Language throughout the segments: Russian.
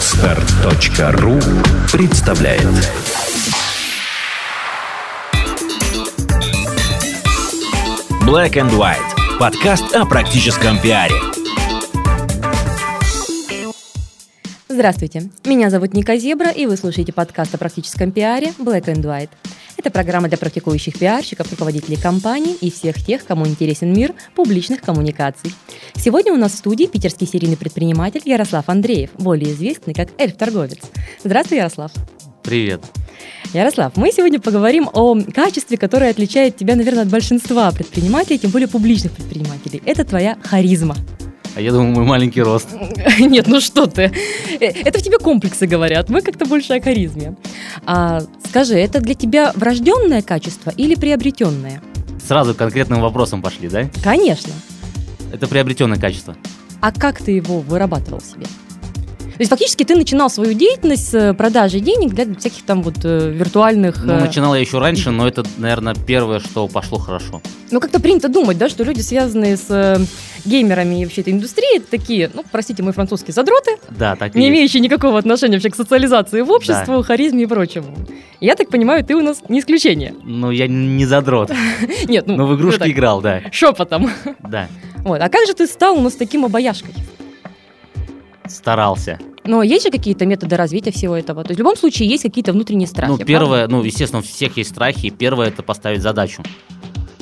Отстар.ру представляет Black and White. Подкаст о практическом пиаре. Здравствуйте, меня зовут Ника Зебра, и вы слушаете подкаст о практическом пиаре Black and White. Это программа для практикующих пиарщиков, руководителей компаний и всех тех, кому интересен мир публичных коммуникаций. Сегодня у нас в студии питерский серийный предприниматель Ярослав Андреев, более известный как эльф-торговец. Здравствуй, Ярослав. Привет. Ярослав, мы сегодня поговорим о качестве, которое отличает тебя, наверное, от большинства предпринимателей, тем более публичных предпринимателей. Это твоя харизма. А я думаю, мой маленький рост. Нет, ну что ты. Э, это в тебе комплексы говорят. Мы как-то больше о харизме. А, скажи, это для тебя врожденное качество или приобретенное? Сразу конкретным вопросам пошли, да? Конечно. Это приобретенное качество. А как ты его вырабатывал себе? То есть фактически ты начинал свою деятельность с продажи денег для всяких там вот э, виртуальных... Ну, э, начинал я еще раньше, но это, наверное, первое, что пошло хорошо. Ну, как-то принято думать, да, что люди, связанные с э, геймерами и вообще этой индустрией, это такие, ну, простите, мы французские задроты, Да, так не есть. имеющие никакого отношения вообще к социализации в обществу, харизме и прочему. Я так понимаю, ты у нас не исключение. Ну, я не задрот, Нет, ну, но в игрушки играл, да. Шепотом. Да, Вот. А как же ты стал у нас таким обаяшкой? Старался. Но есть же какие-то методы развития всего этого? То есть в любом случае есть какие-то внутренние страхи. Ну, правда? первое, ну, естественно, у всех есть страхи. Первое – это поставить задачу.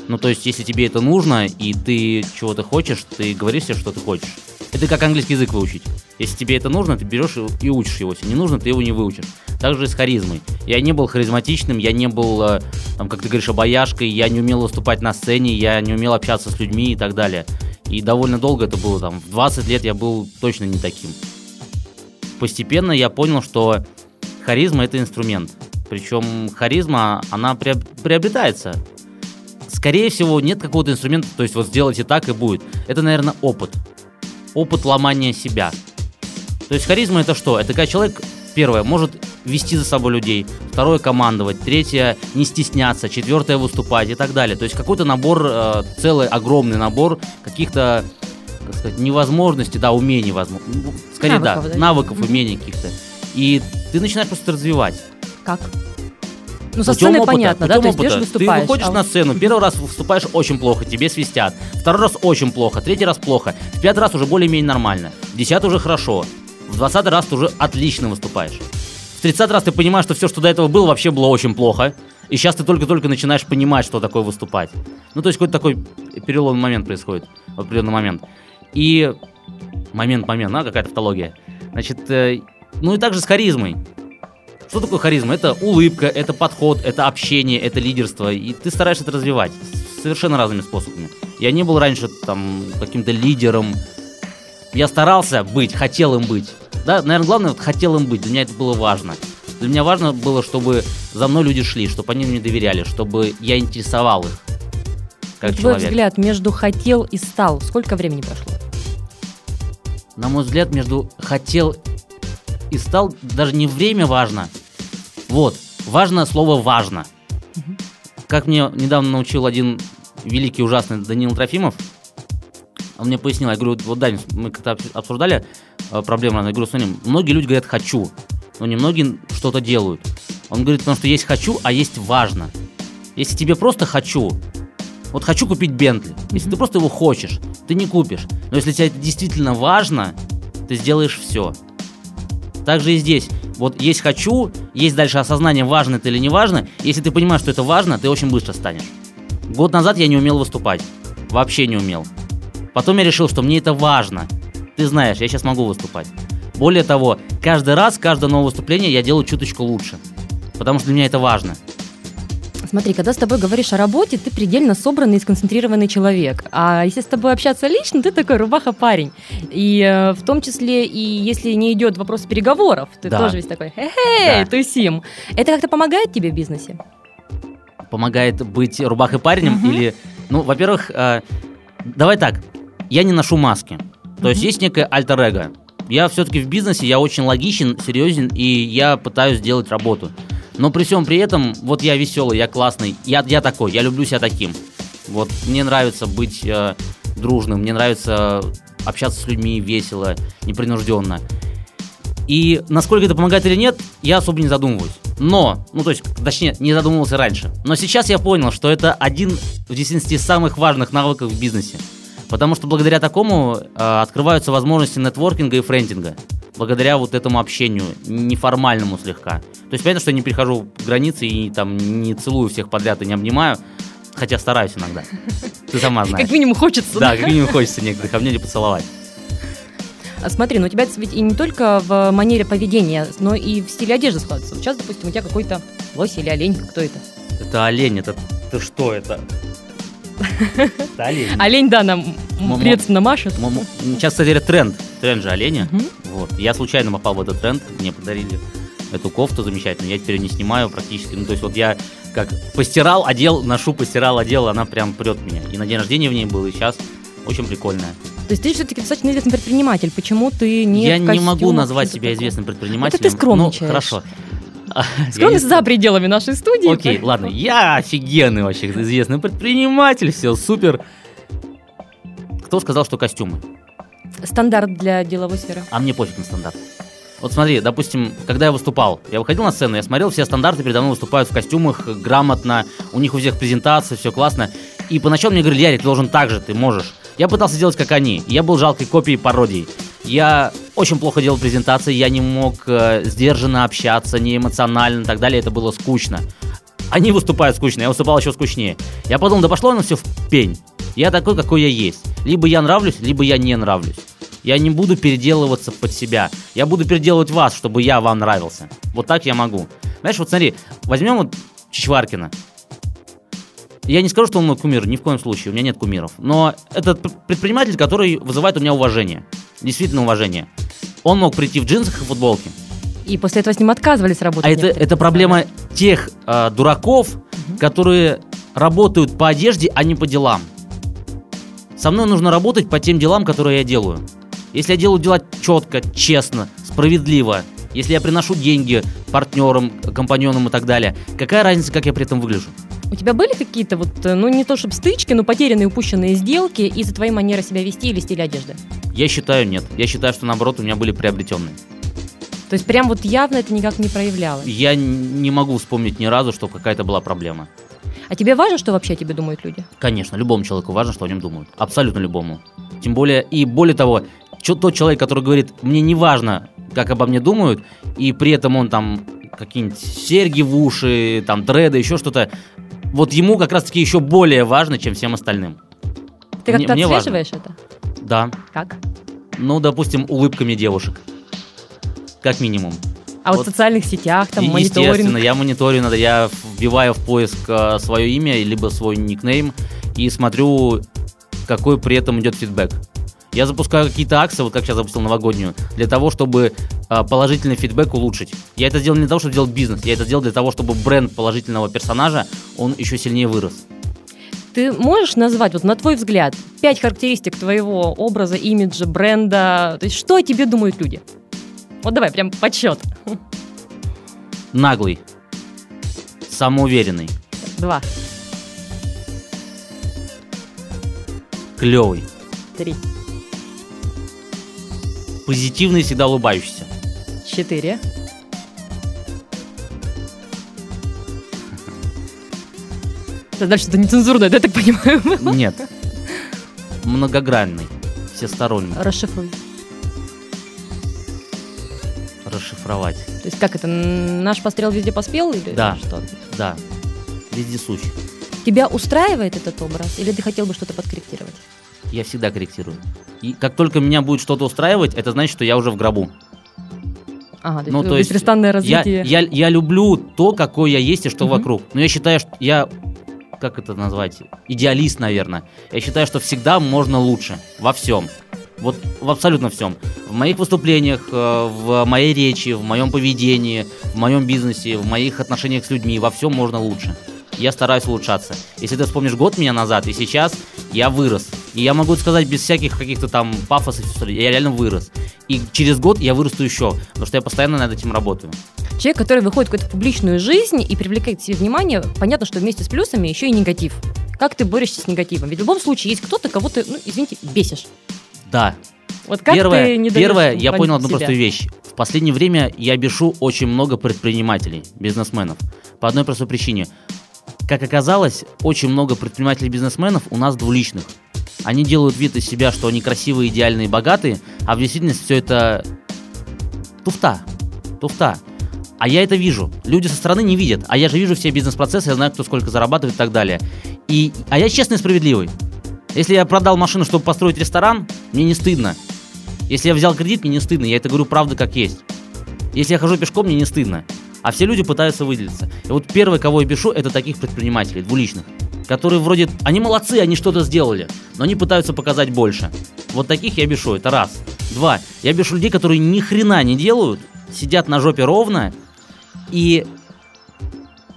Ну, то есть, если тебе это нужно, и ты чего-то хочешь, ты говоришь себе, что ты хочешь. Это как английский язык выучить. Если тебе это нужно, ты берешь и- учишь его. Если не нужно, ты его не выучишь. Так же и с харизмой. Я не был харизматичным, я не был, э, там, как ты говоришь, обаяшкой, я не умел выступать на сцене, я не умел общаться с людьми и так далее. И довольно долго это было, там, в 20 лет я был точно не таким. Постепенно я понял, что харизма – это инструмент. Причем харизма, она приоб- приобретается. Скорее всего, нет какого-то инструмента, то есть вот сделайте так и будет. Это, наверное, опыт. Опыт ломания себя. То есть харизма это что? Это когда человек, первое, может вести за собой людей, второе, командовать, третье, не стесняться, четвертое, выступать и так далее. То есть какой-то набор, э, целый огромный набор каких-то, как сказать, невозможностей, да, умений, возможно. Ну, Скорее, Навыков, да, да? навыков, умений каких-то. И ты начинаешь просто развивать. Как? Ну, со сцены опыта, понятно, да? То есть опыта. берешь, выступаешь. Ты выходишь а на сцену, первый раз выступаешь очень плохо, тебе свистят. Второй раз очень плохо, третий раз плохо. В пятый раз уже более-менее нормально. В десятый уже хорошо. В двадцатый раз ты уже отлично выступаешь. В тридцатый раз ты понимаешь, что все, что до этого было, вообще было очень плохо. И сейчас ты только-только начинаешь понимать, что такое выступать. Ну, то есть какой-то такой переломный момент происходит в определенный момент. И момент, момент, а, какая-то тавтология. Значит, э, ну и также с харизмой. Что такое харизма? Это улыбка, это подход, это общение, это лидерство. И ты стараешься это развивать совершенно разными способами. Я не был раньше там каким-то лидером. Я старался быть, хотел им быть. Да, наверное, главное, вот хотел им быть. Для меня это было важно. Для меня важно было, чтобы за мной люди шли, чтобы они мне доверяли, чтобы я интересовал их. Как Твой человек. взгляд между хотел и стал, сколько времени прошло? на мой взгляд, между хотел и стал даже не время важно. Вот, важно слово важно. Как мне недавно научил один великий ужасный Даниил Трофимов, он мне пояснил, я говорю, вот Дань, мы как-то обс- обсуждали э, проблему, я говорю, смотри, многие люди говорят «хочу», но немногие что-то делают. Он говорит, потому что есть «хочу», а есть «важно». Если тебе просто «хочу», вот хочу купить Бентли. Если Мгм. ты просто его хочешь, ты не купишь. Но если тебе это действительно важно, ты сделаешь все. Так же и здесь. Вот есть хочу, есть дальше осознание, важно это или не важно. Если ты понимаешь, что это важно, ты очень быстро станешь. Год назад я не умел выступать. Вообще не умел. Потом я решил, что мне это важно. Ты знаешь, я сейчас могу выступать. Более того, каждый раз, каждое новое выступление я делаю чуточку лучше. Потому что для меня это важно. Смотри, когда с тобой говоришь о работе, ты предельно собранный и сконцентрированный человек. А если с тобой общаться лично, ты такой рубаха-парень. И э, в том числе, и если не идет вопрос переговоров, ты Да. тоже весь такой, хе-хей, Да. тусим. Это как-то помогает тебе в бизнесе? помогает быть рубахой парнем Мгм. или, ну, во-первых, э, давай так, я не ношу маски, то есть Мгм. есть некое альтер-эго. Я все-таки в бизнесе, я очень логичен, серьезен, и я пытаюсь делать работу. Но при всем при этом, вот я веселый, я классный, я, я такой, я люблю себя таким. Вот мне нравится быть э, дружным, мне нравится общаться с людьми весело, непринужденно. И насколько это помогает или нет, я особо не задумываюсь. Но, ну то есть, точнее, не задумывался раньше. Но сейчас я понял, что это один из самых важных навыков в бизнесе. Потому что благодаря такому э, открываются возможности нетворкинга и френдинга. Благодаря вот этому общению, неформальному слегка. То есть понятно, что я не перехожу границы и там не целую всех подряд и не обнимаю. Хотя стараюсь иногда. Ты сама знаешь. Как минимум хочется. Да, как минимум хочется некоторых обнять и поцеловать. А Смотри, ну у тебя это ведь и не только в манере поведения, но и в стиле одежды складывается. Вот сейчас, допустим, у тебя какой-то лось или олень, кто это? Это олень, это... Ты что это? Олень. Олень, да, нам приветственно машет. Сейчас, кстати, тренд. Тренд же оленя. Вот. Я случайно попал в этот тренд. Мне подарили эту кофту замечательную. Я теперь ее не снимаю практически. Ну, то есть вот я как постирал, одел, ношу, постирал, одел, она прям прет меня. И на день рождения в ней был, и сейчас очень прикольная. То есть ты все-таки достаточно известный предприниматель. Почему ты не я в не могу назвать себя известным предпринимателем. Это ты скромничаешь. Ну, хорошо. Скромность за пределами нашей студии. Окей, ладно, я офигенный вообще известный предприниматель, все супер. Кто сказал, что костюмы? Стандарт для деловой сферы. А мне пофиг на стандарт. Вот смотри, допустим, когда я выступал, я выходил на сцену, я смотрел, все стандарты передо мной выступают в костюмах, грамотно, у них у всех презентации, все классно. И поначалу мне говорили, Ярик, ты должен так же, ты можешь. Я пытался делать как они, я был жалкой копией пародией. Я очень плохо делал презентации, я не мог э, сдержанно общаться, не эмоционально и так далее, это было скучно. Они выступают скучно, я выступал еще скучнее. Я подумал, да пошло оно все в пень. Я такой, какой я есть. Либо я нравлюсь, либо я не нравлюсь. Я не буду переделываться под себя. Я буду переделывать вас, чтобы я вам нравился. Вот так я могу. Знаешь, вот смотри, возьмем вот Чичваркина. Я не скажу, что он мой кумир, ни в коем случае, у меня нет кумиров. Но это п- предприниматель, который вызывает у меня уважение. Действительно уважение. Он мог прийти в джинсах и футболке. И после этого с ним отказывались работать. А это, это проблема тех э, дураков, которые работают по одежде, а не по делам. Со мной нужно работать по тем делам, которые я делаю. Если я делаю дела четко, честно, справедливо, если я приношу деньги партнерам, компаньонам и так далее, какая разница, как я при этом выгляжу? У тебя были какие-то вот, э, ну не то чтобы стычки, но потерянные, упущенные сделки из-за твоей манеры себя вести или стиля одежды? Я считаю, нет. Я считаю, что наоборот у меня были приобретенные. То есть прям вот явно это никак не проявлялось. Я не могу вспомнить ни разу, что какая-то была проблема. А тебе важно, что вообще о тебе думают люди? Конечно, любому человеку важно, что о нем думают. Абсолютно любому. Тем более, и более того, тот человек, который говорит, мне не важно, как обо мне думают, и при этом он там какие-нибудь серьги в уши, там дреды, еще что-то, вот ему как раз-таки еще более важно, чем всем остальным. Ты как-то мне важно. отслеживаешь это? Да. Как? Ну, допустим, улыбками девушек. Как минимум. А вот, Вот. в социальных сетях, там, И, Естественно, мониторинг. я мониторю, надо, я вбиваю в поиск э, свое имя, либо свой никнейм, и смотрю, какой при этом идет фидбэк. Я запускаю какие-то акции, вот как сейчас запустил новогоднюю, для того, чтобы э, положительный фидбэк улучшить. Я это сделал не для того, чтобы делать бизнес, я это сделал для того, чтобы бренд положительного персонажа, он еще сильнее вырос. Ты можешь назвать, вот на твой взгляд, пять характеристик твоего образа, имиджа, бренда? То есть что о тебе думают люди? Вот давай, прям подсчет. Наглый, самоуверенный, Два, клевый, три, позитивный, всегда улыбающийся. четыре, Да, Дальше это нецензурное, да, я так понимаю? Нет. Многогранный, всесторонний. Расшифруй. Расшифровать. То есть как это, наш пострел везде поспел или Да. что? Да. Вездесущ. Тебя устраивает этот образ или ты хотел бы что-то подкорректировать? Я всегда корректирую. И как только меня будет что-то устраивать, это значит, что я уже в гробу. Ага, то Ну, то есть беспрестанное Я, развитие. я, я люблю то, какой я есть и что Мгм. вокруг. Но я считаю, что я, как это назвать, идеалист, наверное. Я считаю, что всегда можно лучше во всем. Вот в абсолютно всем. В моих выступлениях, э, в моей речи, в моем поведении, в моем бизнесе, в моих отношениях с людьми, во всем можно лучше. Я стараюсь улучшаться. Если ты вспомнишь год меня назад и сейчас, я вырос. И я могу сказать без всяких каких-то там пафосов, я реально вырос. И через год я вырасту еще, потому что я постоянно над этим работаю. Человек, который выходит в какую-то публичную жизнь и привлекает к себе внимание, понятно, что вместе с плюсами еще и негатив. Как ты борешься с негативом? Ведь в любом случае есть кто-то, кого ты, ну, извините, бесишь. Да, Вот как первое, ты не первое я понял одну себя? простую вещь. В последнее время я бешу очень много предпринимателей, бизнесменов. По одной простой причине. Как оказалось, очень много предпринимателей-бизнесменов у нас двуличных. Они делают вид из себя, что они красивые, идеальные, богатые, а в действительности все это туфта. Туфта. А я это вижу. Люди со стороны не видят. А я же вижу все бизнес-процессы, я знаю, кто сколько зарабатывает и так далее. И, а я честный и справедливый. Если я продал машину, чтобы построить ресторан, мне не стыдно. Если я взял кредит, мне не стыдно. Я это говорю правда как есть. Если я хожу пешком, мне не стыдно. А все люди пытаются выделиться. И вот первый, кого я бешу, это таких предпринимателей, двуличных. Которые вроде, они молодцы, они что-то сделали, но они пытаются показать больше. Вот таких я бешу, это раз. Два, я бешу людей, которые ни хрена не делают, сидят на жопе ровно, и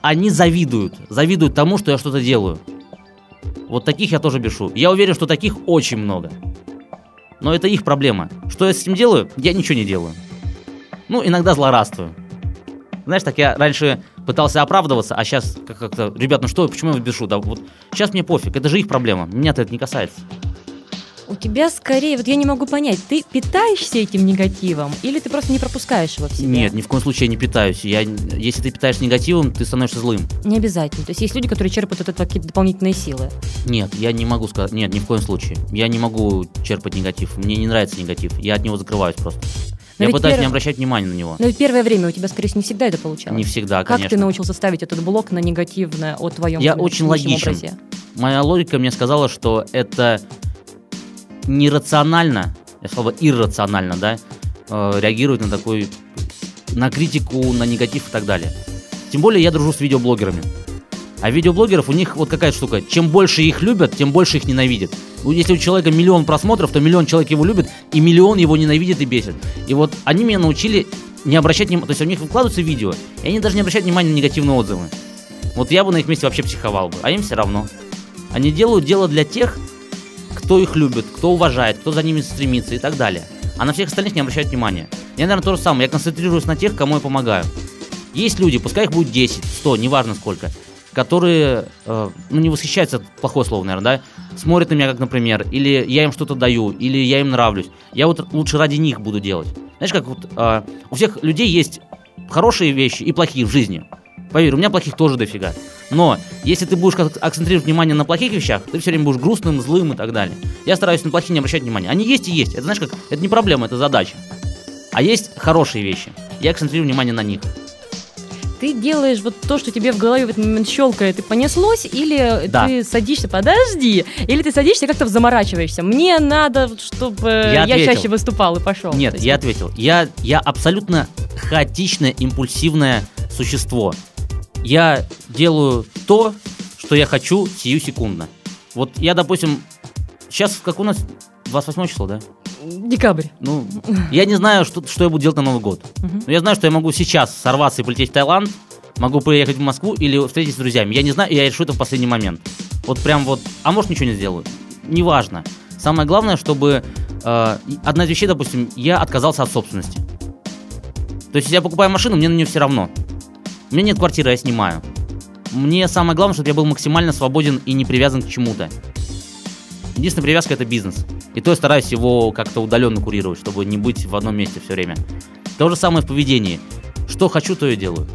они завидуют. Завидуют тому, что я что-то делаю. Вот таких я тоже бешу. Я уверен, что таких очень много. Но это их проблема. Что я с этим делаю? Я ничего не делаю. Ну, иногда злорадствую. Знаешь, так я раньше пытался оправдываться, а сейчас как-то, ребят, ну что, почему я вас бешу? Да вот сейчас мне пофиг, это же их проблема, меня-то это не касается. У тебя скорее, вот я не могу понять, ты питаешься этим негативом или ты просто не пропускаешь его в себя? Нет, ни в коем случае я не питаюсь. Я, если ты питаешься негативом, ты становишься злым. Не обязательно. То есть есть люди, которые черпают от этого какие-то дополнительные силы. Нет, я не могу сказать. Нет, ни в коем случае. Я не могу черпать негатив. Мне не нравится негатив. Я от него закрываюсь просто. Но я пытаюсь перв- не обращать внимания на него. Но ведь первое время у тебя, скорее всего, не всегда это получалось. Не всегда, как конечно. ты научился ставить этот блок на негативное о твоем Я очень логичен. образе? Моя логика мне сказала, что это нерационально, я слово иррационально, да, э, реагировать на такой, на критику, на негатив и так далее. Тем более я дружу с видеоблогерами. А видеоблогеров у них вот какая штука. Чем больше их любят, тем больше их ненавидят. Ну, Если у человека миллион просмотров, то миллион человек его любит, и миллион его ненавидит и бесит. И вот они меня научили не обращать внимания, то есть у них выкладываются видео, и они даже не обращают внимания на негативные отзывы. Вот я бы на их месте вообще психовал бы, а им все равно. Они делают дело для тех, кто их любит, кто уважает, кто за ними стремится и так далее. А на всех остальных не обращают внимания. Я, наверное, то же самое. Я концентрируюсь на тех, кому я помогаю. Есть люди, пускай их будет 10, 100, неважно сколько, которые, э, ну, не восхищаются, это плохое слово, наверное, да, смотрят на меня, как, например, или я им что-то даю, или я им нравлюсь. Я вот лучше ради них буду делать. Знаешь, как вот э, у всех людей есть хорошие вещи и плохие в жизни. Поверь, у меня плохих тоже дофига. Но если ты будешь акцентрировать внимание на плохих вещах, ты все время будешь грустным, злым и так далее. Я стараюсь на плохие не обращать внимания. Они есть и есть. Это знаешь как? Это не проблема, это задача. А есть хорошие вещи. Я акцентрирую внимание на них. Ты делаешь вот то, что тебе в голове в этот момент щелкает и понеслось, или Да. ты садишься, подожди, или ты садишься и как-то заморачиваешься. Мне надо, чтобы я, ответил. чаще выступал и пошел. Нет, есть я ответил. Я, я абсолютно хаотичное, импульсивное существо. Я делаю то, что я хочу сию секундно. Вот я, допустим, сейчас как у нас 28 число, да? Декабрь. Ну, я не знаю, что, что я буду делать на Новый год. Мгм. Но я знаю, что я могу сейчас сорваться и полететь в Таиланд, могу приехать в Москву или встретиться с друзьями. Я не знаю, и я решу это в последний момент. Вот прям вот, а может ничего не сделаю. Неважно. Самое главное, чтобы э, одна из вещей, допустим, я отказался от собственности. То есть, если я покупаю машину, мне на нее все равно. У меня нет квартиры, я снимаю. Мне самое главное, чтобы я был максимально свободен и не привязан к чему-то. Единственная привязка это бизнес. И то я стараюсь его как-то удаленно курировать, чтобы не быть в одном месте все время. То же самое в поведении. Что хочу, то и делаю.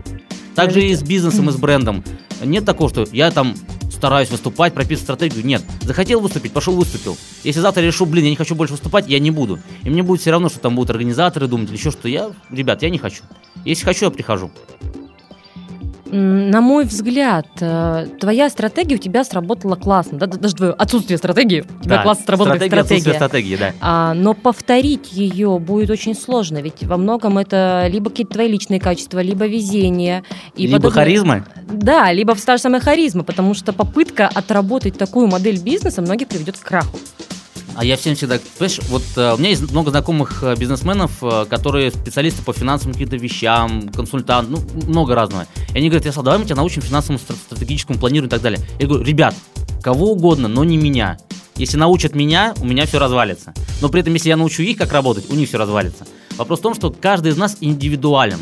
Также и с бизнесом, и с брендом. Нет такого, что я там стараюсь выступать, прописывать стратегию. Нет. Захотел выступить, пошел выступил. Если завтра решу, блин, я не хочу больше выступать, я не буду. И мне будет все равно, что там будут организаторы думать или еще что. Я, ребят, я не хочу. Если хочу, я прихожу. На мой взгляд, э, твоя стратегия у тебя сработала классно. Да, да, даже твое отсутствие стратегии. У тебя Да, классно сработала стратегия, отсутствие стратегия. стратегии, да. А, но повторить ее будет очень сложно, ведь во многом это либо какие-то твои личные качества, либо везение. И Либо подобное. харизма, Да, либо та же самая харизма, потому что попытка отработать такую модель бизнеса многих приведет к краху. А я всем всегда, понимаешь, вот э, у меня есть много знакомых э, бизнесменов, э, которые специалисты по финансовым каким-то вещам, консультант, ну, много разного. И они говорят, Ярослав, давай мы тебя научим финансовому стра- стратегическому планированию и так далее. Я говорю, ребят, кого угодно, но не меня. Если научат меня, у меня все развалится. Но при этом, если я научу их, как работать, у них все развалится. Вопрос в том, что каждый из нас индивидуален.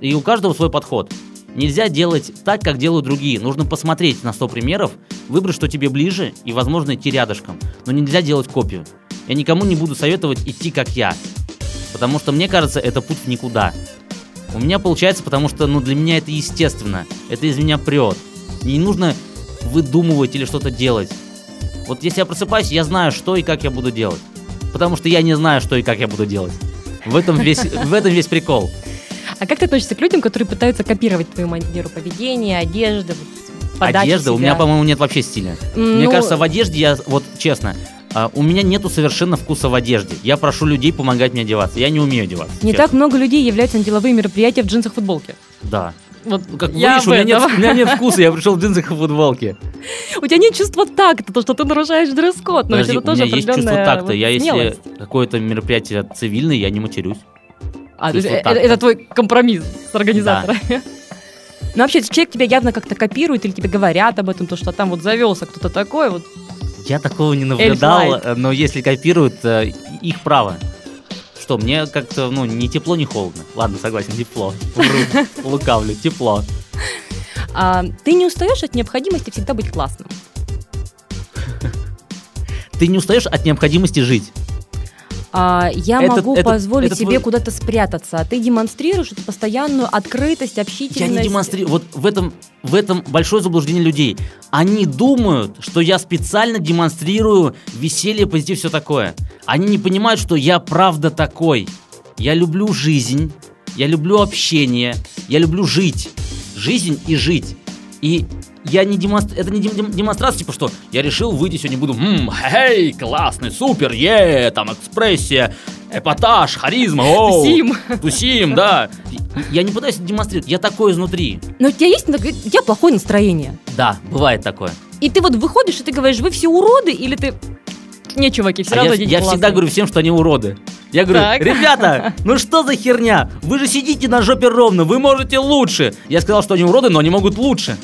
И у каждого свой подход. Нельзя делать так, как делают другие. Нужно посмотреть на 100 примеров, выбрать, что тебе ближе, и, возможно, идти рядышком. Но нельзя делать копию. Я никому не буду советовать идти как я. Потому что мне кажется, это путь никуда. У меня получается, потому что ну, для меня это естественно. Это из меня прет. Не нужно выдумывать или что-то делать. Вот если я просыпаюсь, я знаю, что и как я буду делать. Потому что я не знаю, что и как я буду делать. В этом весь, в этом весь прикол. А как ты относишься к людям, которые пытаются копировать твою манеру поведения, одежды, подачи Одежда, у себя? меня, по-моему, нет вообще стиля. М, Мне ну, кажется, в одежде я, вот честно, а, у меня нету совершенно вкуса в одежде. Я прошу людей помогать мне одеваться. Я не умею одеваться. Не честно. так много людей являются на деловые мероприятия в джинсах футболке. Да. Вот Ну, Как я видишь, у меня, нет, у меня нет вкуса, я пришел в джинсах и футболке. У тебя нет чувства такта, то, что ты нарушаешь дресс-код, но Подожди, это у тоже меня есть чувство такта. вот Я если какое-то мероприятие цивильное, я не матерюсь. А, то есть чувство это, такта. это твой компромисс с организатором. Ну, вообще, человек тебя явно как-то копирует или тебе говорят об этом, то, что там вот завелся кто-то такой, вот Я такого не наблюдал, э, но если копируют, э, их право. Что, мне как-то, ну, ни тепло, ни холодно. Ладно, согласен, тепло. Вру, лукавлю, тепло. А, ты не устаешь от необходимости всегда быть классным. Ты не устаешь от необходимости жить. А, я Это- могу это- позволить это себе твой- куда-то спрятаться, а ты демонстрируешь эту постоянную открытость, общительность. Я не демонстрирую. Вот в этом, в этом большое заблуждение людей. Они думают, что я специально демонстрирую веселье, позитив, все такое. Они не понимают, что я правда такой. Я люблю жизнь, я люблю общение, я люблю жить. Жизнь и жить. И я не демонстрирую, это не дем- дем- демонстрация, типа что, я решил выйти сегодня, буду, «М, хей, классный, супер, е, там, экспрессия, эпатаж, харизма, оу, Тусим. Тусим, да. Я не пытаюсь это демонстрировать, я такой изнутри. Но у тебя есть у тебя плохое настроение. Да, бывает такое. И ты вот выходишь, и ты говоришь, вы все уроды, или ты... Не, чуваки, все А равно я, я всегда классный». говорю всем, что они уроды. Я говорю, Так. ребята, ну что за херня? Вы же сидите на жопе ровно, вы можете лучше. Я сказал, что они уроды, но они могут лучше.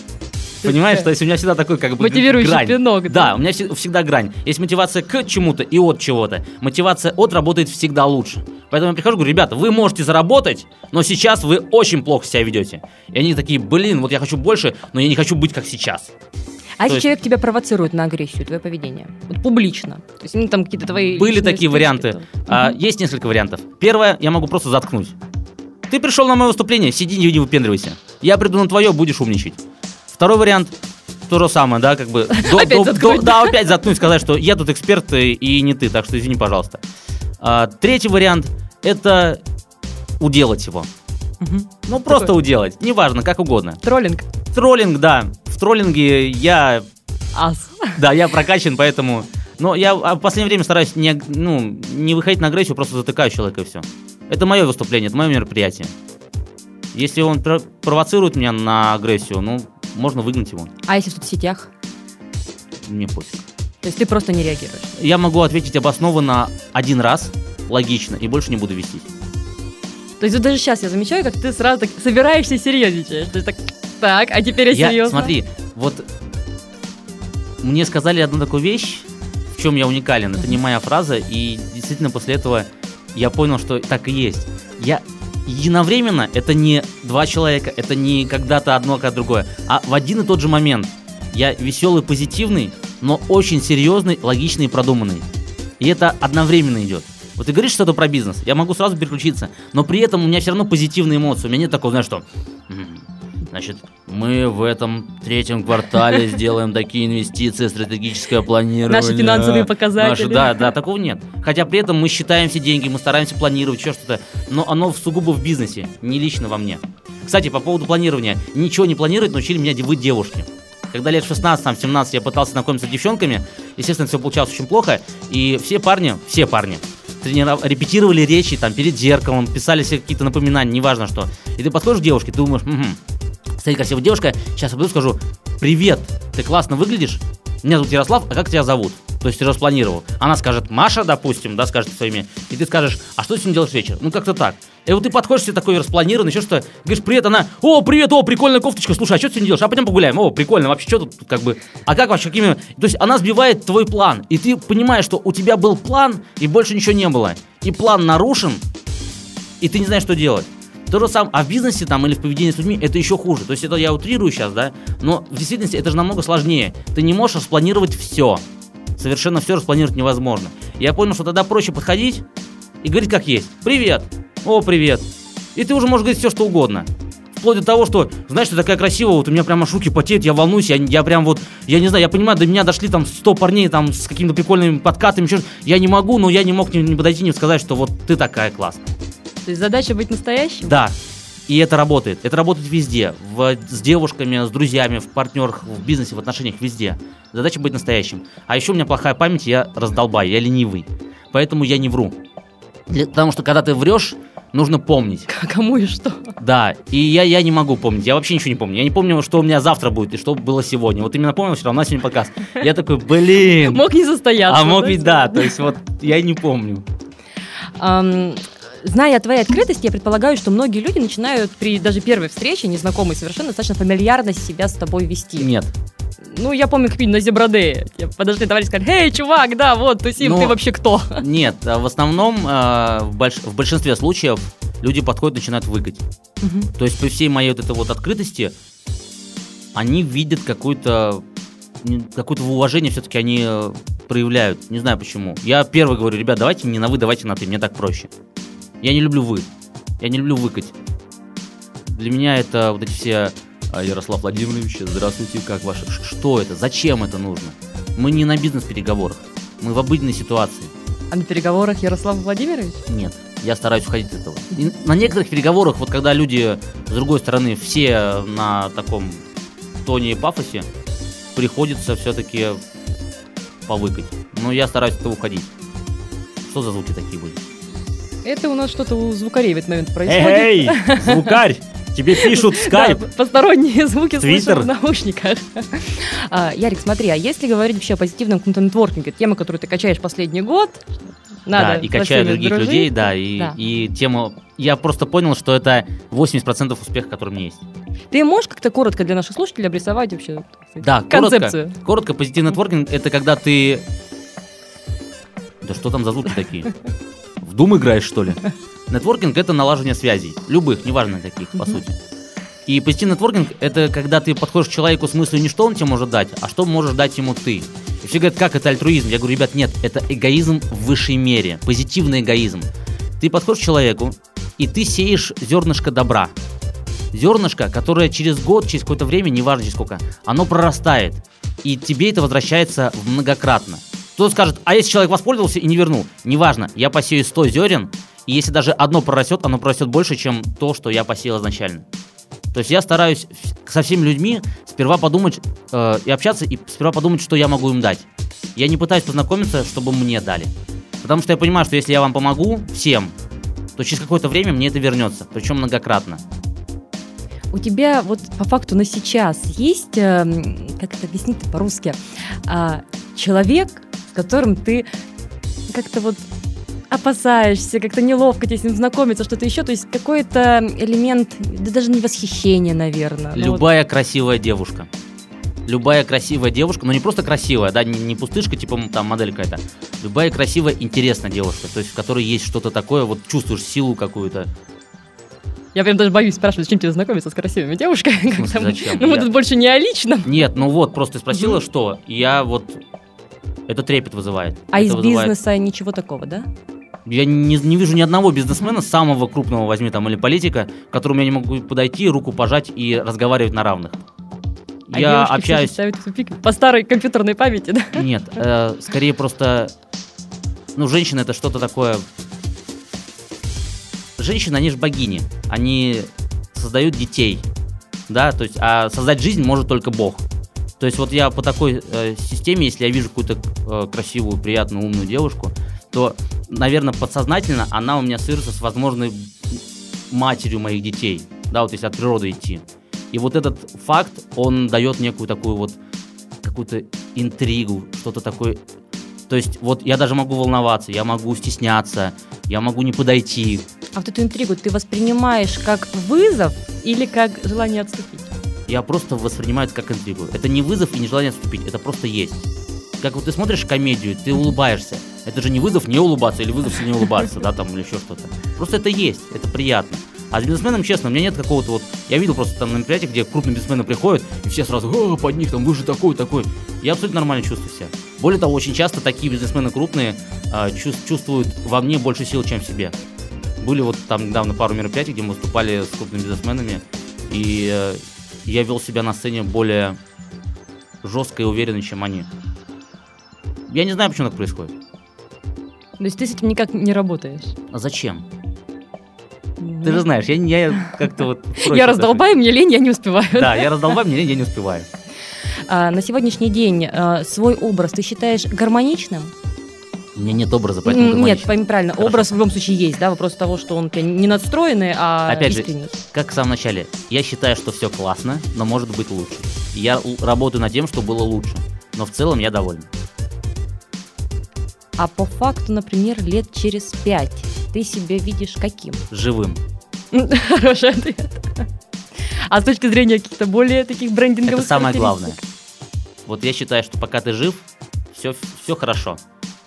Понимаешь, то есть у меня всегда такой как бы Мотивирующий грань. пинок, да? Да, у меня всег- всегда грань. Есть мотивация к чему-то и от чего-то. Мотивация от работает всегда лучше. Поэтому я прихожу, говорю, ребята, вы можете заработать, но сейчас вы очень плохо себя ведете. И они такие, блин, вот я хочу больше, но я не хочу быть как сейчас. А если есть- человек тебя провоцирует на агрессию, твое поведение? Вот публично. То есть, ну, там какие-то твои Были такие варианты. то- А, Мгм. есть несколько вариантов. Первое, я могу просто заткнуть. Ты пришел на мое выступление, сиди, не выпендривайся. Я приду на твое, будешь умничать. Второй вариант, то же самое, да, как бы... до- Опять до- до- Да, опять заткнуть, сказать, что я тут эксперт и не ты, так что извини, пожалуйста. А, Третий вариант, это уделать его. Мгм. Ну, просто Такой. уделать, неважно, как угодно. Троллинг. Троллинг, да. В троллинге я Ас. да, я прокачан, поэтому... Но я а, в последнее время стараюсь не, ну, не выходить на агрессию, просто затыкаю человека и все. Это мое выступление, это мое мероприятие. Если он про- провоцирует меня на агрессию, ну, можно выгнать его. А если в соцсетях? Мне пофиг. То есть ты просто не реагируешь. Я могу ответить обоснованно один раз, логично, и больше не буду вести. То есть вот даже сейчас я замечаю, как ты сразу так собираешься и серьезничаешь. Есть так, так, а теперь я, Я, серьезно. смотри, вот мне сказали одну такую вещь, в чем я уникален. Это не моя фраза, и действительно после этого я понял, что так и есть. Я единовременно, это не два человека, это не когда-то одно, когда другое, а в один и тот же момент. Я веселый, позитивный, но очень серьезный, логичный и продуманный. И это одновременно идет. Вот ты говоришь что-то про бизнес, я могу сразу переключиться, но при этом у меня все равно позитивные эмоции. У меня нет такого, знаешь, что... «М, Значит, мы в этом третьем квартале сделаем такие инвестиции, стратегическое планирование. Наши финансовые показатели. Наши- да, да, такого нет. Хотя при этом мы считаем все деньги, мы стараемся планировать, еще что-то. Но оно сугубо в бизнесе, не лично во мне. Кстати, по поводу планирования. Ничего не планировать научили меня вы девушки. Когда лет в 16, там, в 17 я пытался знакомиться с девчонками, естественно, все получалось очень плохо, и все парни, все парни, трениров- репетировали речи там перед зеркалом, писали себе какие-то напоминания, неважно что. И ты подходишь к девушке, ты думаешь, угу, смотри, красивая девушка, сейчас я пойду скажу, привет, ты классно выглядишь, меня зовут Ярослав, а как тебя зовут? То есть ты распланировал. Она скажет Маша, допустим, да, скажет свое имя, и ты скажешь, а что ты сегодня делаешь вечер? Ну как-то так. И вот ты подходишь себе такой распланированный, еще что, говоришь, привет, она, о, привет, о, прикольная кофточка, слушай, а что ты сегодня делаешь? А пойдем погуляем, о, прикольно, вообще, что тут, как бы, а как вообще, какими... То есть она сбивает твой план, и ты понимаешь, что у тебя был план, и больше ничего не было. И план нарушен, и ты не знаешь, что делать. То же самое, а в бизнесе там или в поведении с людьми это еще хуже. То есть это я утрирую сейчас, да, но в действительности это же намного сложнее. Ты не можешь распланировать все. Совершенно все распланировать невозможно. Я понял, что тогда проще подходить и говорить как есть. Привет. О, привет. И ты уже можешь говорить все, что угодно. Вплоть до того, что, знаешь, ты такая красивая, вот у меня прям аж руки потеют, я волнуюсь, я, я прям вот, я не знаю, я понимаю, до меня дошли там 100 парней там с какими-то прикольными подкатами, еще, я не могу, но я не мог не, не подойти, не сказать, что вот ты такая классная. То есть задача быть настоящим? Да. И это работает. Это работает везде. В, с девушками, с друзьями, в партнерах, в бизнесе, в отношениях, везде. Задача быть настоящим. А еще у меня плохая память, я раздолбай, я ленивый. Поэтому я не вру. Для- потому что когда ты врешь, нужно помнить. Кому и что? Да, и я, я не могу помнить, я вообще ничего не помню. Я не помню, что у меня завтра будет и что было сегодня. Вот именно помнил, у нас сегодня подкаст. Я такой, блин. Мог не состояться. А мог ведь да, то есть вот я не помню. Зная о твоей открытости, я предполагаю, что многие люди начинают при даже первой встрече, незнакомые совершенно, достаточно фамильярно себя с тобой вести. Нет. Ну, я помню, как на Зебрадее. Подошли товарищи сказали, эй, чувак, да, вот, тусим, Ну, ты вообще кто? Нет, а в основном э, в, больш- в большинстве случаев люди подходят начинают выкать. Мгм. То есть при всей моей вот этой вот открытости они видят какую-то какое-то уважение все-таки они э, проявляют. Не знаю почему. Я первый говорю, ребят, давайте не на вы, давайте на ты, мне так проще. Я не люблю вы. Я не люблю выкать. Для меня это вот эти все «А, Ярослав Владимирович, здравствуйте, как ваше... Что это? Зачем это нужно? Мы не на бизнес-переговорах. Мы в обыденной ситуации. А на переговорах Ярослав Владимирович? Нет, я стараюсь уходить от этого. И на некоторых переговорах, вот когда люди с другой стороны все на таком тоне и пафосе, приходится все-таки повыкать. Но я стараюсь от этого уходить. Что за звуки такие были? Это у нас что-то у звукарей в этот момент происходит. Эй, звукарь, тебе пишут в Да, посторонние звуки Твиттер. слышим в наушниках. А, Ярик, смотри, а если говорить вообще о позитивном каком-то нетворкинге, тема, которую ты качаешь последний год, надо да, и качаю других дружить. людей, да, и, Да. и тему... Я просто понял, что это 80% успеха, который у меня есть. Ты можешь как-то коротко для наших слушателей обрисовать вообще Да, концепцию? Коротко, коротко позитивный нетворкинг это когда ты. Да что там за звуки такие? В Дум играешь, что ли? Нетворкинг это налаживание связей. Любых, неважно каких, по сути. И позитивный нетворкинг это когда ты подходишь к человеку с мыслью не что он тебе может дать, а что можешь дать ему ты. И все говорят, как это альтруизм? Я говорю, ребят, нет, это эгоизм в высшей мере. Позитивный эгоизм. Ты подходишь к человеку, и ты сеешь зернышко добра. Зернышко, которое через год, через какое-то время, неважно через сколько, оно прорастает. И тебе это возвращается многократно. Кто-то скажет, а если человек воспользовался и не вернул? Неважно, я посею 100 зерен, и если даже одно прорастет, оно прорастет больше, чем то, что я посеял изначально. То есть я стараюсь со всеми людьми сперва подумать э, и общаться, и сперва подумать, что я могу им дать. Я не пытаюсь познакомиться, чтобы мне дали. Потому что я понимаю, что если я вам помогу всем, то через какое-то время мне это вернется, причем многократно. У тебя вот по факту на сейчас есть, эм, как это объяснить по-русски, а, человек, с которым ты как-то вот опасаешься, как-то неловко тебе с ним знакомиться, что-то еще, то есть какой-то элемент, да даже не восхищения, наверное. ну вот. Любая красивая девушка. Любая красивая девушка, но не просто красивая, да, не, не пустышка, типа там модель какая-то. Любая красивая, интересная девушка, то есть в которой есть что-то такое, вот чувствуешь силу какую-то. Я прям даже боюсь спрашивать, зачем тебе знакомиться с красивыми девушками. Смысле, зачем? Ну, мы Я- тут больше не о личном. Нет, ну вот, просто спросила, что, я вот... Это трепет вызывает. А Это из вызывает- бизнеса ничего такого, да? Я не, не вижу ни одного бизнесмена, самого крупного возьми там, или политика, к которому я не могу подойти, руку пожать и разговаривать на равных. А я общаюсь... ставят в тупик по старой компьютерной памяти, да? Нет, э, скорее просто... Ну, женщина это что-то такое... Женщины, они же богини. Они создают детей. Да, то есть, а создать жизнь может только Бог. То есть вот я по такой э, системе, если я вижу какую-то э, красивую, приятную, умную девушку, то, наверное, подсознательно она у меня свяжется с возможной матерью моих детей. Да, вот если от природы идти. И вот этот факт, он дает некую такую вот какую-то интригу, что-то такое. То есть вот я даже могу волноваться, я могу стесняться, я могу не подойти. А вот эту интригу ты воспринимаешь как вызов или как желание отступить? Я просто воспринимаю это как интригу. Это не вызов и не желание отступить, это просто есть. Как вот ты смотришь комедию, ты улыбаешься. Это же не вызов не улыбаться или вызов не улыбаться, да, там или еще что-то. Просто это есть, это приятно. А с бизнесменом, честно, у меня нет какого-то вот... Я видел просто там на мероприятиях, где крупные бизнесмены приходят, и все сразу, о, под них там, вы же такой, такой. Я абсолютно нормально чувствую себя. Более того, очень часто такие бизнесмены крупные а, чувствуют во мне больше сил, чем в себе. Были вот там недавно пару мероприятий, где мы выступали с крупными бизнесменами, и э, я вел себя на сцене более жестко и уверенно, чем они. Я не знаю, почему так происходит. То есть ты с этим никак не работаешь? А зачем? Ты же знаешь, я, я как-то вот... Я раздолбаю, мне лень, я не успеваю. Да, я раздолбаю, мне лень, я не успеваю. А, на сегодняшний день а, свой образ ты считаешь гармоничным? У меня нет образа, поэтому Нет, пойми правильно, Хорошо. образ в любом случае есть, да, вопрос того, что он не надстроенный, а Опять искренний. же, как в самом начале, я считаю, что все классно, но может быть лучше. Я работаю над тем, чтобы было лучше, но в целом я доволен. А по факту, например, лет через пять ты себя видишь каким? Живым. Хороший ответ. А с точки зрения каких-то более таких брендинговых Это самое главное. Вот я считаю, что пока ты жив, все, все хорошо.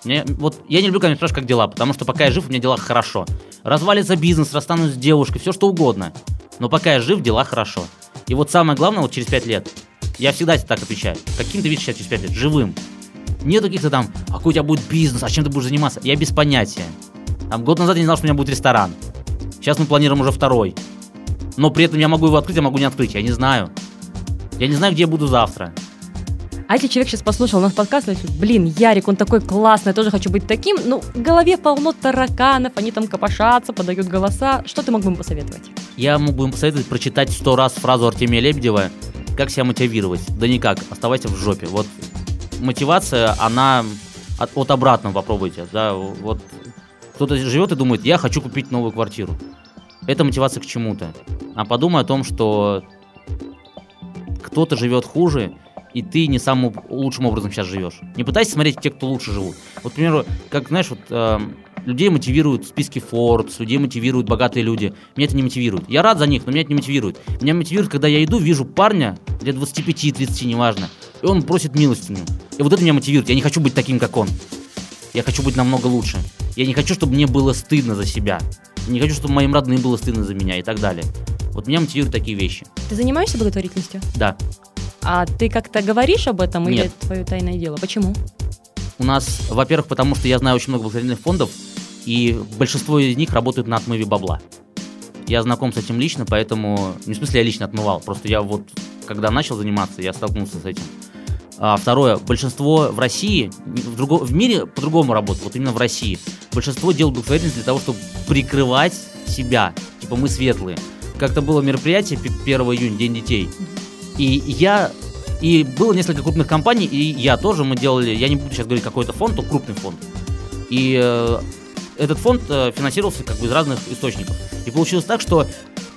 Мне, вот я не люблю, когда меня спрашивают, как дела, потому что пока я жив, у меня дела хорошо. Развалится бизнес, расстанусь с девушкой, все что угодно. Но пока я жив, дела хорошо. И вот самое главное, вот через 5 лет, я всегда так отвечаю, каким ты видишь себя через 5 лет? Живым. Нет каких-то там, а какой у тебя будет бизнес, а чем ты будешь заниматься? Я без понятия. Там год назад я не знал, что у меня будет ресторан. Сейчас мы планируем уже второй. Но при этом я могу его открыть, я могу не открыть, я не знаю. Я не знаю, где я буду завтра. А если человек сейчас послушал наш подкаст, и блин, Ярик, он такой классный, я тоже хочу быть таким, ну, в голове полно тараканов, они там копошатся, подают голоса. Что ты мог бы ему посоветовать? Я мог бы ему посоветовать прочитать сто раз фразу Артемия Лебедева «Как себя мотивировать?» Да никак, оставайся в жопе. Вот мотивация, она от, от обратного попробуйте. Да, вот кто-то живет и думает, я хочу купить новую квартиру. Это мотивация к чему-то. А подумай о том, что кто-то живет хуже, и ты не самым лучшим образом сейчас живешь. Не пытайся смотреть те, кто лучше живут. Вот, к примеру, как, знаешь, вот э, людей мотивируют списки Forbes, людей мотивируют богатые люди. Меня это не мотивирует. Я рад за них, но меня это не мотивирует. Меня мотивирует, когда я иду, вижу парня, лет 25-30, неважно, и он просит милостыню. И вот это меня мотивирует. Я не хочу быть таким, как он. Я хочу быть намного лучше. Я не хочу, чтобы мне было стыдно за себя. Я не хочу, чтобы моим родным было стыдно за меня и так далее. Вот меня мотивируют такие вещи. Ты занимаешься благотворительностью? Да. А ты как-то говоришь об этом Нет. или это твое тайное дело? Почему? У нас, во-первых, потому что я знаю очень много благотворительных фондов, и большинство из них работают на отмыве бабла. Я знаком с этим лично, поэтому... Не в смысле я лично отмывал, просто я вот, когда начал заниматься, я столкнулся с этим. А, второе, большинство в России, в, друго, в мире по-другому работает, вот именно в России. Большинство делают благотворительность для того, чтобы прикрывать себя. Типа мы светлые. Как-то было мероприятие 1 июня, День детей. И я и было несколько крупных компаний, и я тоже, мы делали, я не буду сейчас говорить какой-то фонд, то крупный фонд. И э, этот фонд э, финансировался как бы из разных источников. И получилось так, что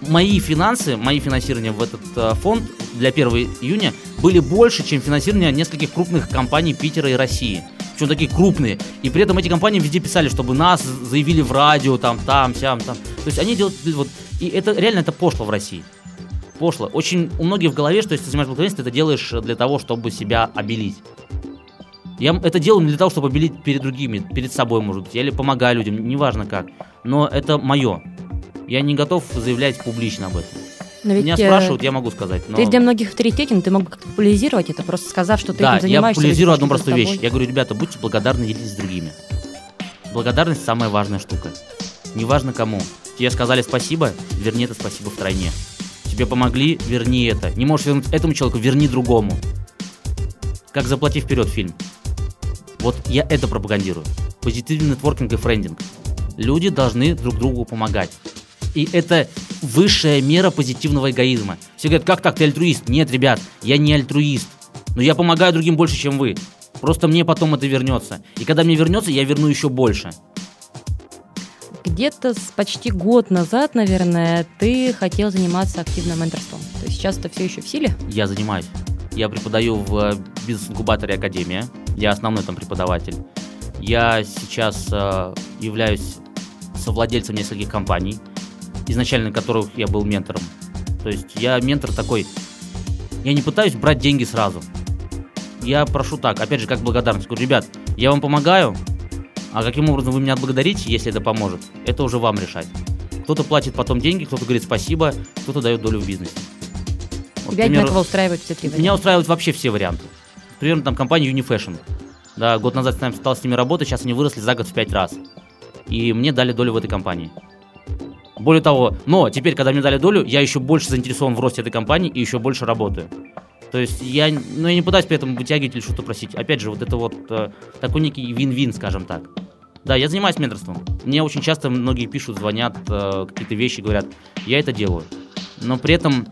мои финансы, мои финансирования в этот э, фонд для 1 июня были больше, чем финансирование нескольких крупных компаний Питера и России. Причем такие крупные. И при этом эти компании везде писали, чтобы нас заявили в радио, там, там, сям, там. То есть они делают вот... И это реально это пошло в России пошло. Очень у многих в голове, что если ты занимаешься благотворительностью, ты это делаешь для того, чтобы себя обелить. Я это делаю не для того, чтобы обелить перед другими, перед собой, может быть, или помогаю людям, неважно как. Но это мое. Я не готов заявлять публично об этом. Но ведь Меня э, спрашивают, я могу сказать. Но... Ты для многих авторитетен, ты мог бы как-то популяризировать это, просто сказав, что ты да, этим занимаешься. я популяризирую одну простую вещь. Я говорю, ребята, будьте благодарны, делитесь с другими. Благодарность самая важная штука. Неважно кому. Тебе сказали спасибо, верни это спасибо в тройне тебе помогли, верни это. Не можешь вернуть этому человеку, верни другому. Как заплати вперед фильм. Вот я это пропагандирую. Позитивный нетворкинг и френдинг. Люди должны друг другу помогать. И это высшая мера позитивного эгоизма. Все говорят, как так, ты альтруист? Нет, ребят, я не альтруист. Но я помогаю другим больше, чем вы. Просто мне потом это вернется. И когда мне вернется, я верну еще больше где-то с почти год назад, наверное, ты хотел заниматься активным менторством. То есть сейчас это все еще в силе? Я занимаюсь. Я преподаю в э, бизнес-инкубаторе Академия. Я основной там преподаватель. Я сейчас э, являюсь совладельцем нескольких компаний, изначально которых я был ментором. То есть я ментор такой. Я не пытаюсь брать деньги сразу. Я прошу так, опять же, как благодарность. Говорю, ребят, я вам помогаю, а каким образом вы меня отблагодарите, если это поможет, это уже вам решать. Кто-то платит потом деньги, кто-то говорит спасибо, кто-то дает долю в бизнесе. Вот, Тебя к примеру, одинаково устраивают все три Меня варианта. устраивают вообще все варианты. Примерно там компания Unifashion. Да, год назад с нами стал с ними работать, сейчас они выросли за год в пять раз. И мне дали долю в этой компании. Более того, но теперь, когда мне дали долю, я еще больше заинтересован в росте этой компании и еще больше работаю. То есть я, ну, я не пытаюсь при этом вытягивать или что-то просить. Опять же, вот это вот э, такой некий вин-вин, скажем так. Да, я занимаюсь менторством. Мне очень часто многие пишут, звонят, э, какие-то вещи говорят. Я это делаю. Но при этом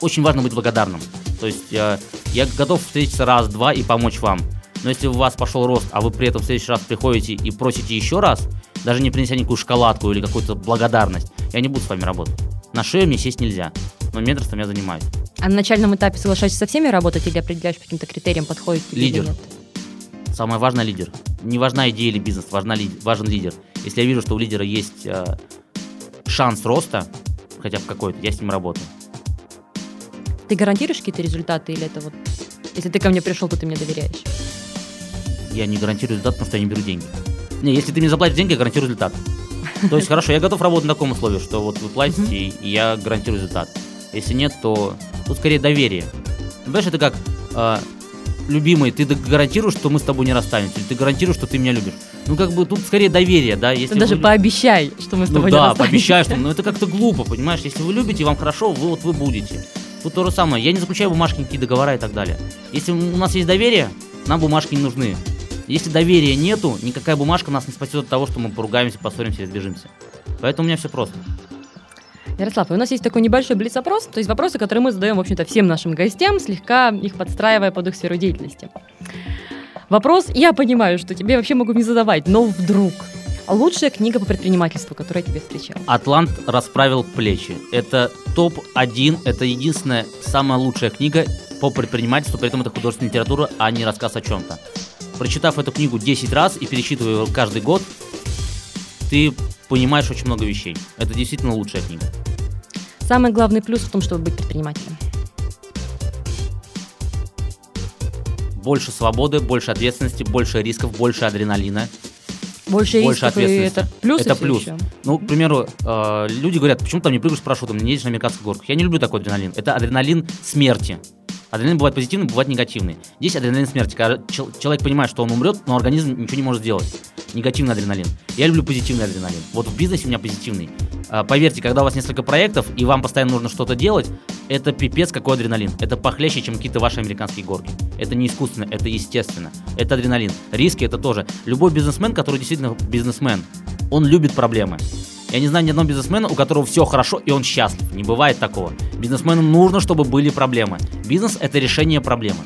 очень важно быть благодарным. То есть э, я готов встретиться раз-два и помочь вам. Но если у вас пошел рост, а вы при этом в следующий раз приходите и просите еще раз, даже не принеся никакую шоколадку или какую-то благодарность, я не буду с вами работать. На шею мне сесть нельзя. Но менторством я занимаюсь. А на начальном этапе соглашаешься со всеми работать или определяешь по каким-то критериям, подходит тебе Лидер. или нет? Самое важное лидер. Не важна идея или бизнес, важна важен лидер. Если я вижу, что у лидера есть э, шанс роста, хотя бы какой-то, я с ним работаю. Ты гарантируешь какие-то результаты или это вот... Если ты ко мне пришел, то ты мне доверяешь? Я не гарантирую результат, потому что я не беру деньги. Не, если ты мне заплатишь деньги, я гарантирую результат. То есть, хорошо, я готов работать на таком условии, что вот вы платите, и я гарантирую результат. Если нет, то тут скорее доверие. Понимаешь, это как э, любимый, ты гарантируешь, что мы с тобой не расстанемся, или ты гарантируешь, что ты меня любишь. Ну, как бы тут скорее доверие, да, если Ты даже вы- пообещай, что мы с Ну тобой не да, расстанемся. пообещаю, что, ну это как-то глупо, понимаешь, если вы любите, вам хорошо, вы вот вы будете. Тут то же самое, я не заключаю бумажки, никакие договора и так далее. Если у нас есть доверие, нам бумажки не нужны. Если доверия нету, никакая бумажка нас не спасет от того, что мы поругаемся, поссоримся и разбежимся. Поэтому у меня все просто. Ярослав, у нас есть такой небольшой блиц-опрос, то есть вопросы, которые мы задаем, в общем-то, всем нашим гостям, слегка их подстраивая под их сферу деятельности. Вопрос, я понимаю, что тебе вообще могу не задавать, но вдруг. Лучшая книга по предпринимательству, которая тебе встречала. Атлант расправил плечи. Это топ-1, это единственная, самая лучшая книга по предпринимательству, при этом это художественная литература, а не рассказ о чем-то. Прочитав эту книгу 10 раз и перечитывая ее каждый год, ты понимаешь очень много вещей. Это действительно лучшая книга. Самый главный плюс в том, чтобы быть предпринимателем. Больше свободы, больше ответственности, больше рисков, больше адреналина. Больше, Больше рисков, ответственности. это плюс Это плюс. ещё. Ну, к примеру, э, люди говорят, почему там не прыгаешь с парашютом, не едешь на американских горках. Я не люблю такой адреналин. Это адреналин смерти. Адреналин бывает позитивный, бывает негативный. Здесь адреналин смерти, когда чел- человек понимает, что он умрет, но организм ничего не может сделать. Негативный адреналин. Я люблю позитивный адреналин. Вот в бизнесе у меня позитивный. А, Поверьте, когда у вас несколько проектов, и вам постоянно нужно что-то делать, это пипец какой адреналин. Это похлеще, чем какие-то ваши американские горки. Это не искусственно, это естественно. Это адреналин. Риски это тоже. Любой бизнесмен, который действительно бизнесмен, он любит проблемы. Я не знаю ни одного бизнесмена, у которого все хорошо и он счастлив. Не бывает такого. Бизнесмену нужно, чтобы были проблемы. Бизнес – это решение проблемы.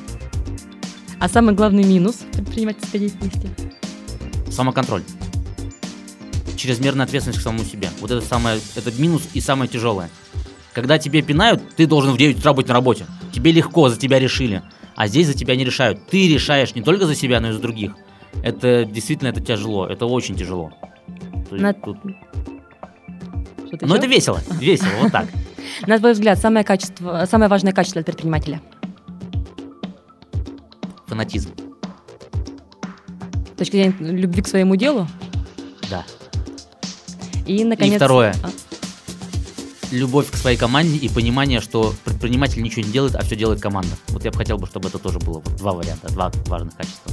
А самый главный минус предпринимательской деятельности? Самоконтроль. Чрезмерная ответственность к самому себе. Вот это самое, это минус и самое тяжелое. Когда тебе пинают, ты должен в 9 утра быть на работе. Тебе легко, за тебя решили. А здесь за тебя не решают. Ты решаешь не только за себя, но и за других. Это действительно это тяжело. Это очень тяжело. То есть На- тут- Что-то Но ещё? это весело. Весело, вот так. На твой взгляд, самое, качество, самое важное качество для предпринимателя? Фанатизм. С точки зрения любви к своему делу? Да. И, наконец... второе. А, Любовь к своей команде и понимание, что предприниматель ничего не делает, а все делает команда. Вот я бы хотел бы, чтобы это тоже было. Вот два варианта, два важных качества.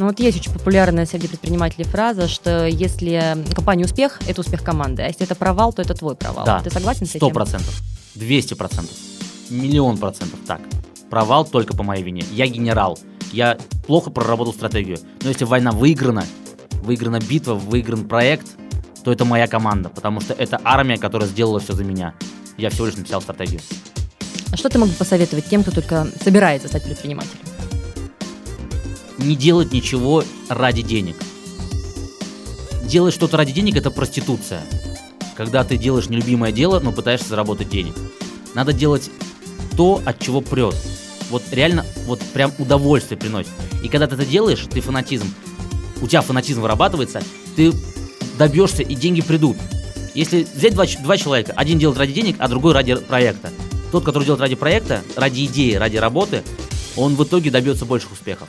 Ну вот есть очень популярная среди предпринимателей фраза, что если компания успех, это успех команды, а если это провал, то это твой провал. Да. Ты согласен с Сто этим? процентов. Двести процентов. Миллион процентов. Так. Провал только по моей вине. Я генерал. Я плохо проработал стратегию. Но если война выиграна, выиграна битва, выигран проект, то это моя команда. Потому что это армия, которая сделала все за меня. Я всего лишь написал стратегию. А что ты мог бы посоветовать тем, кто только собирается стать предпринимателем? Не делать ничего ради денег. Делать что-то ради денег – это проституция. Когда ты делаешь нелюбимое дело, но пытаешься заработать денег. Надо делать то, от чего прет. Вот реально, вот прям удовольствие приносит. И когда ты это делаешь, ты фанатизм, у тебя фанатизм вырабатывается, ты добьешься и деньги придут. Если взять два, два человека, один делает ради денег, а другой ради проекта. Тот, который делает ради проекта, ради идеи, ради работы, он в итоге добьется больших успехов.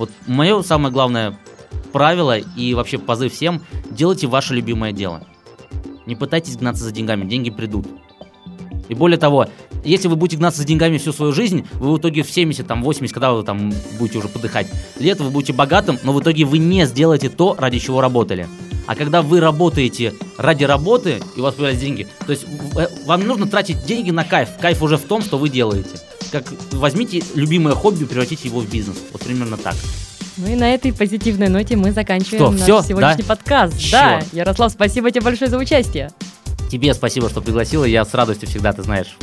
Вот мое самое главное правило и вообще позыв всем – делайте ваше любимое дело. Не пытайтесь гнаться за деньгами, деньги придут. И более того, если вы будете гнаться за деньгами всю свою жизнь, вы в итоге в 70, там, 80, когда вы там будете уже подыхать, лет вы будете богатым, но в итоге вы не сделаете то, ради чего работали. А когда вы работаете ради работы, и у вас появляются деньги, то есть э, вам нужно тратить деньги на кайф. Кайф уже в том, что вы делаете. Как возьмите любимое хобби, превратите его в бизнес. Вот примерно так. Ну и на этой позитивной ноте мы заканчиваем Что, наш всё? сегодняшний Да? подкаст. Чёрт. Да, Ярослав, спасибо тебе большое за участие. Тебе спасибо, что пригласила. Я с радостью всегда, ты знаешь,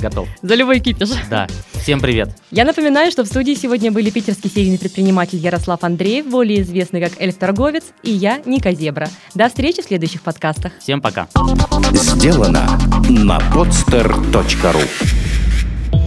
готов. За любой кипиш. Да. Всем привет. Я напоминаю, что в студии сегодня были питерский серийный предприниматель Ярослав Андреев, более известный как Эльф-торговец, и я, Ника Зебра. До встречи в следующих подкастах. Всем пока. Сделано на podster.ru